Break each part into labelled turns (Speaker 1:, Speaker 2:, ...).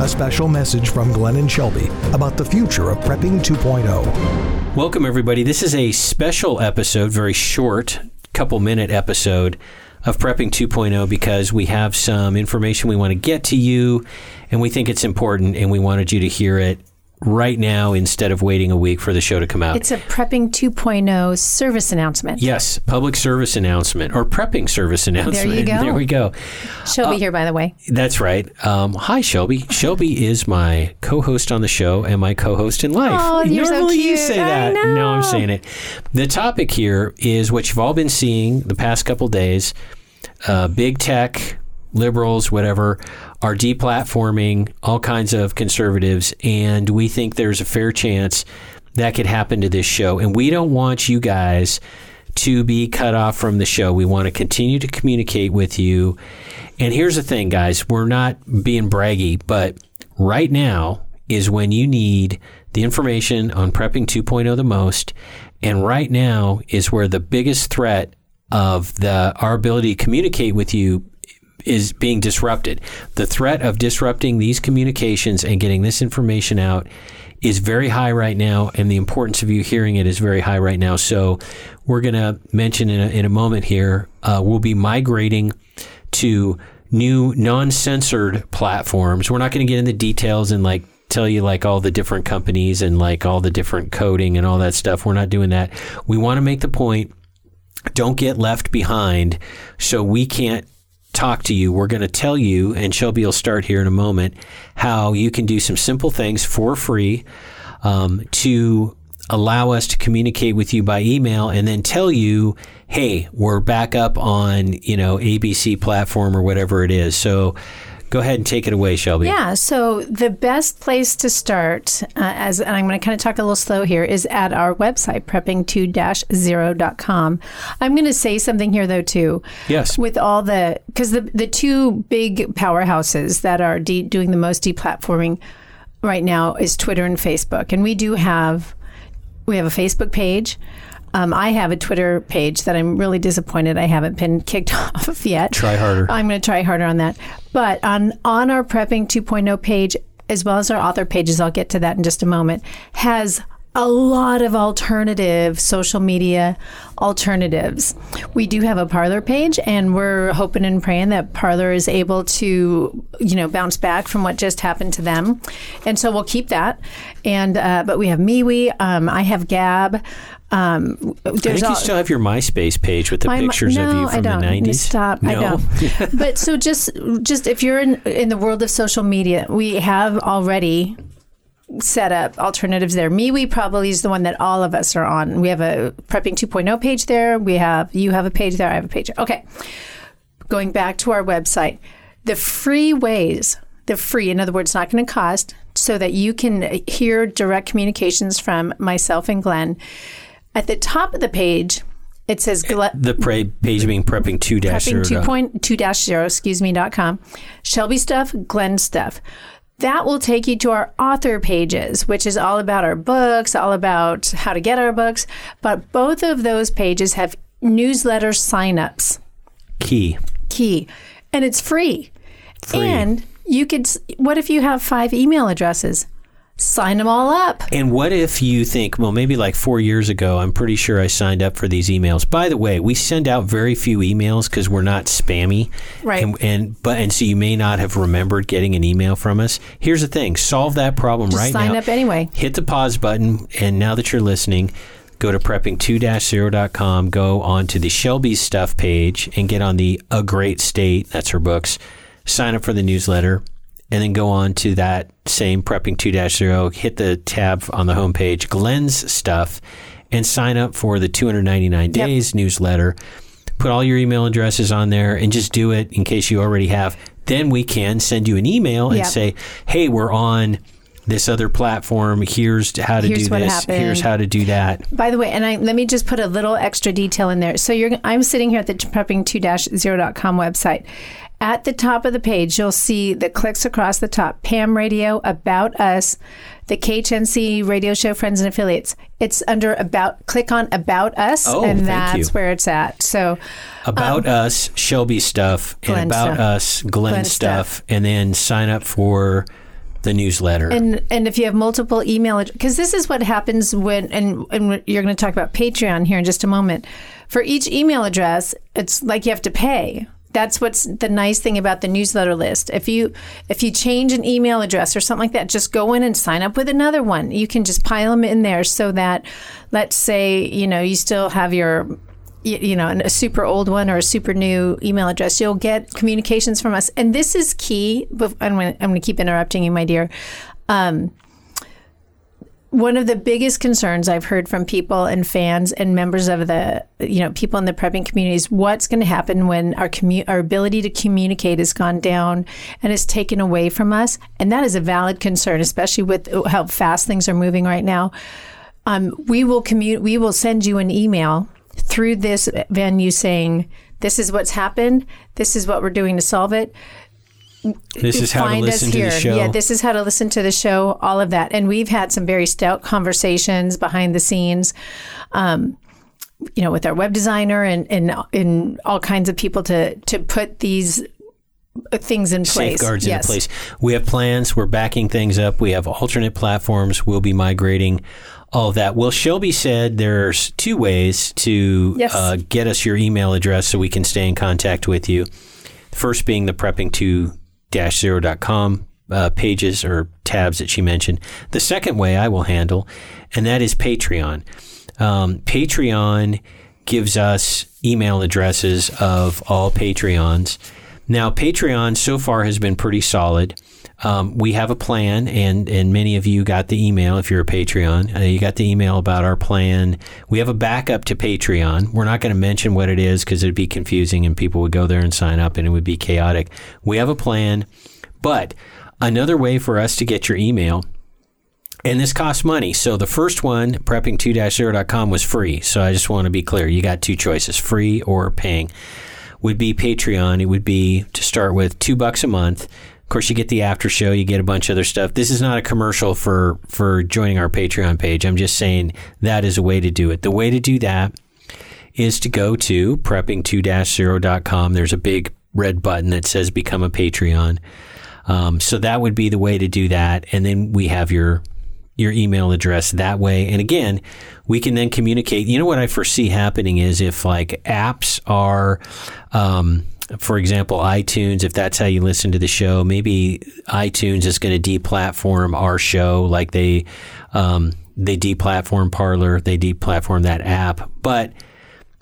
Speaker 1: a special message from Glenn and Shelby about the future of Prepping 2.0.
Speaker 2: Welcome, everybody. This is a special episode, very short, couple minute episode of Prepping 2.0 because we have some information we want to get to you and we think it's important and we wanted you to hear it right now instead of waiting a week for the show to come out.
Speaker 3: It's a Prepping 2.0 service announcement.
Speaker 2: Yes, public service announcement or prepping service announcement.
Speaker 3: There you go.
Speaker 2: There we go.
Speaker 3: Shelby here, by the way.
Speaker 2: That's right. Um, hi, Shelby. Shelby is my co-host on the show and my co-host in life.
Speaker 3: Oh, you're so
Speaker 2: Normally you
Speaker 3: cute.
Speaker 2: say
Speaker 3: I
Speaker 2: that. No, I'm saying it. The topic here is what you've all been seeing the past couple days. Uh, big tech, liberals, whatever, are deplatforming all kinds of conservatives, and we think there's a fair chance that could happen to this show. And we don't want you guys to be cut off from the show. We want to continue to communicate with you. And here's the thing, guys we're not being braggy, but right now is when you need the information on prepping 2.0 the most. And right now is where the biggest threat of the our ability to communicate with you is being disrupted. The threat of disrupting these communications and getting this information out is very high right now, and the importance of you hearing it is very high right now. So, we're going to mention in a, in a moment here, uh, we'll be migrating to new non censored platforms. We're not going to get into details and like tell you like all the different companies and like all the different coding and all that stuff. We're not doing that. We want to make the point don't get left behind so we can't talk to you. We're going to tell you, and Shelby will start here in a moment, how you can do some simple things for free um, to allow us to communicate with you by email and then tell you, hey, we're back up on, you know, ABC platform or whatever it is. So go ahead and take it away, Shelby.
Speaker 3: Yeah, so the best place to start, uh, as and I'm going to kind of talk a little slow here, is at our website, prepping2-0.com. I'm going to say something here, though, too.
Speaker 2: Yes.
Speaker 3: With all the, because the, the two big powerhouses that are de- doing the most deplatforming right now is Twitter and Facebook. And we do have, we have a Facebook page. Um, I have a Twitter page that I'm really disappointed I haven't been kicked off of yet.
Speaker 2: Try harder.
Speaker 3: I'm going to try harder on that. But on on our prepping 2.0 page, as well as our author pages, I'll get to that in just a moment, has a lot of alternative social media alternatives. We do have a Parler page, and we're hoping and praying that Parler is able to, you know, bounce back from what just happened to them, and so we'll keep that. And uh, but we have MeWe, um, I have Gab. Um,
Speaker 2: I think you still have your MySpace page with the
Speaker 3: my-
Speaker 2: pictures
Speaker 3: no,
Speaker 2: of you
Speaker 3: I
Speaker 2: from
Speaker 3: don't.
Speaker 2: the 90s.
Speaker 3: Stop. I
Speaker 2: No?
Speaker 3: don't. but so just just if you're in in the world of social media, we have already set up alternatives there. MeWe probably is the one that all of us are on. We have a prepping 2.0 page there. We have you have a page there. I have a page. Okay. Going back to our website, the free ways, the free, in other words, not going to cost, so that you can hear direct communications from myself and Glenn. At the top of the page, it says.
Speaker 2: The pra- page being prepping 2 dash
Speaker 3: Prepping
Speaker 2: 0.
Speaker 3: 2.2 dash 0, excuse me, dot com. Shelby stuff, Glenn stuff. That will take you to our author pages, which is all about our books, all about how to get our books. But both of those pages have newsletter signups
Speaker 2: Key.
Speaker 3: key and it's free.
Speaker 2: Free.
Speaker 3: And you could, what if you have five email addresses? Sign them all up.
Speaker 2: And what if you think, well, maybe like four years ago, I'm pretty sure I signed up for these emails. By the way, we send out very few emails because we're not spammy,
Speaker 3: Right.
Speaker 2: And, and but and so you may not have remembered getting an email from us. Here's the thing: solve that problem
Speaker 3: Just
Speaker 2: right
Speaker 3: sign
Speaker 2: now.
Speaker 3: Sign up anyway.
Speaker 2: Hit the pause button, and now that you're listening, go to prepping2-0.com. Go on to the Shelby's stuff page and get on the A Great State. That's her books. Sign up for the newsletter and then go on to that same prepping 2-0 hit the tab on the homepage glenn's stuff and sign up for the 299 days newsletter put all your email addresses on there and just do it in case you already have then we can send you an email and
Speaker 3: Yep.
Speaker 2: say hey we're on this other platform here's how to
Speaker 3: Here's
Speaker 2: do this
Speaker 3: happened.
Speaker 2: here's how to do that
Speaker 3: By the way, and I, let me just put a little extra detail in there. So you're, I'm sitting here at the prepping2-0.com website. At the top of the page, you'll see the clicks across the top: Ham Radio, About Us, the KHNC Radio Show, Friends and Affiliates. It's under About. Click on About Us,
Speaker 2: Oh,
Speaker 3: and that's
Speaker 2: you.
Speaker 3: where it's at. So
Speaker 2: about us shelby stuff and
Speaker 3: Um,
Speaker 2: about
Speaker 3: stuff.
Speaker 2: us glenn,
Speaker 3: Glenn
Speaker 2: stuff,
Speaker 3: stuff.
Speaker 2: and then sign up for the newsletter.
Speaker 3: And and if you have multiple email because this is what happens when and and you're going to talk about Patreon here in just a moment. For each email address, it's like you have to pay. That's what's the nice thing about the newsletter list. If you if you change an email address or something like that, just go in and sign up with another one. You can just pile them in there so that let's say, you know, you still have your you know, a super old one or a super new email address, you'll get communications from us. And this is key. I'm going to keep interrupting you, my dear. Um, one of the biggest concerns I've heard from people and fans and members of the, you know, people in the prepping community is what's going to happen when our commu- our ability to communicate has gone down and is taken away from us, and that is a valid concern, especially with how fast things are moving right now. Um, we will commu- we will send you an email through this venue saying this is what's happened, this is what we're doing to solve it
Speaker 2: this is how to listen to the show.
Speaker 3: Yeah, this is how to listen to the show, all of that. And we've had some very stout conversations behind the scenes. Um, you know, with our web designer and, and and all kinds of people to to put these things in place.
Speaker 2: safeguards
Speaker 3: yes.
Speaker 2: in place. We have plans. We're backing things up. We have alternate platforms. We'll be migrating all of that. Well, Shelby said there's two ways to
Speaker 3: Yes.
Speaker 2: uh, get us your email address so we can stay in contact with you. First being the prepping2-0.com uh, pages or tabs that she mentioned. The second way I will handle, and that is Patreon. Um, Patreon gives us email addresses of all Patreons. Now, Patreon so far has been pretty solid. Um, we have a plan, and and many of you got the email if you're a Patreon. Uh, you got the email about our plan. We have a backup to Patreon. We're not going to mention what it is because it'd be confusing, and people would go there and sign up, and it would be chaotic. We have a plan, but another way for us to get your email and this costs money. So the first one, prepping2-0.com, was free. So I just want to be clear. You got two choices, free or paying. Would be Patreon. It would be to start with two bucks a month. Course, you get the after show. You get a bunch of other stuff. This is not a commercial for for joining our Patreon page. I'm just saying that is a way to do it. The way to do that is to go to prepping2-0.com. There's a big red button that says become a Patreon. Um, so that would be the way to do that. And then we have your your email address that way. And again, we can then communicate. You know what I foresee happening is if like apps are, um, for example, iTunes, if that's how you listen to the show, maybe iTunes is going to deplatform our show like they um, they deplatform Parler, they deplatform that app, but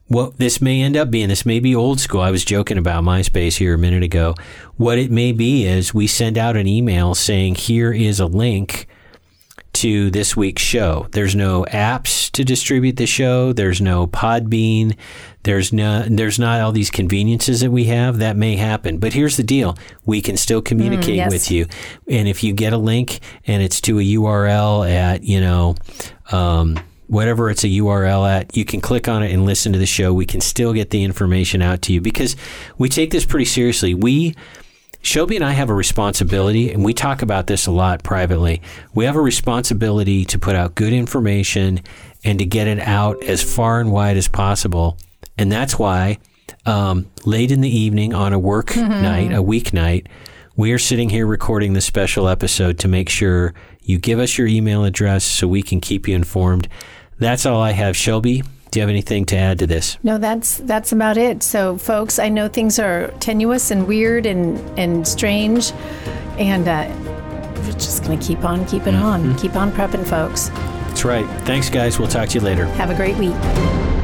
Speaker 2: what this may end up being, this may be old school. I was joking about MySpace here a minute ago. What it may be is we send out an email saying, here is a link to this week's show. There's no apps to distribute the show. There's no Podbean. There's no there's not all these conveniences that we have. That may happen. But here's the deal. We can still communicate
Speaker 3: yes.
Speaker 2: with you. And if you get a link and it's to a URL at, you know, um, whatever it's a URL at, you can click on it and listen to the show. We can still get the information out to you because we take this pretty seriously. We Shelby and I have a responsibility, and we talk about this a lot privately. We have a responsibility to put out good information and to get it out as far and wide as possible. And that's why um, late in the evening on a work night, a weeknight, we are sitting here recording this special episode to make sure you give us your email address so we can keep you informed. That's all I have. Shelby, do you have anything to add to this?
Speaker 3: No, that's that's about it. So, folks, I know things are tenuous and weird and and strange, and uh, we're just going to keep on keeping on, keep on prepping, folks.
Speaker 2: That's right. Thanks, guys. We'll talk to you later.
Speaker 3: Have a great week.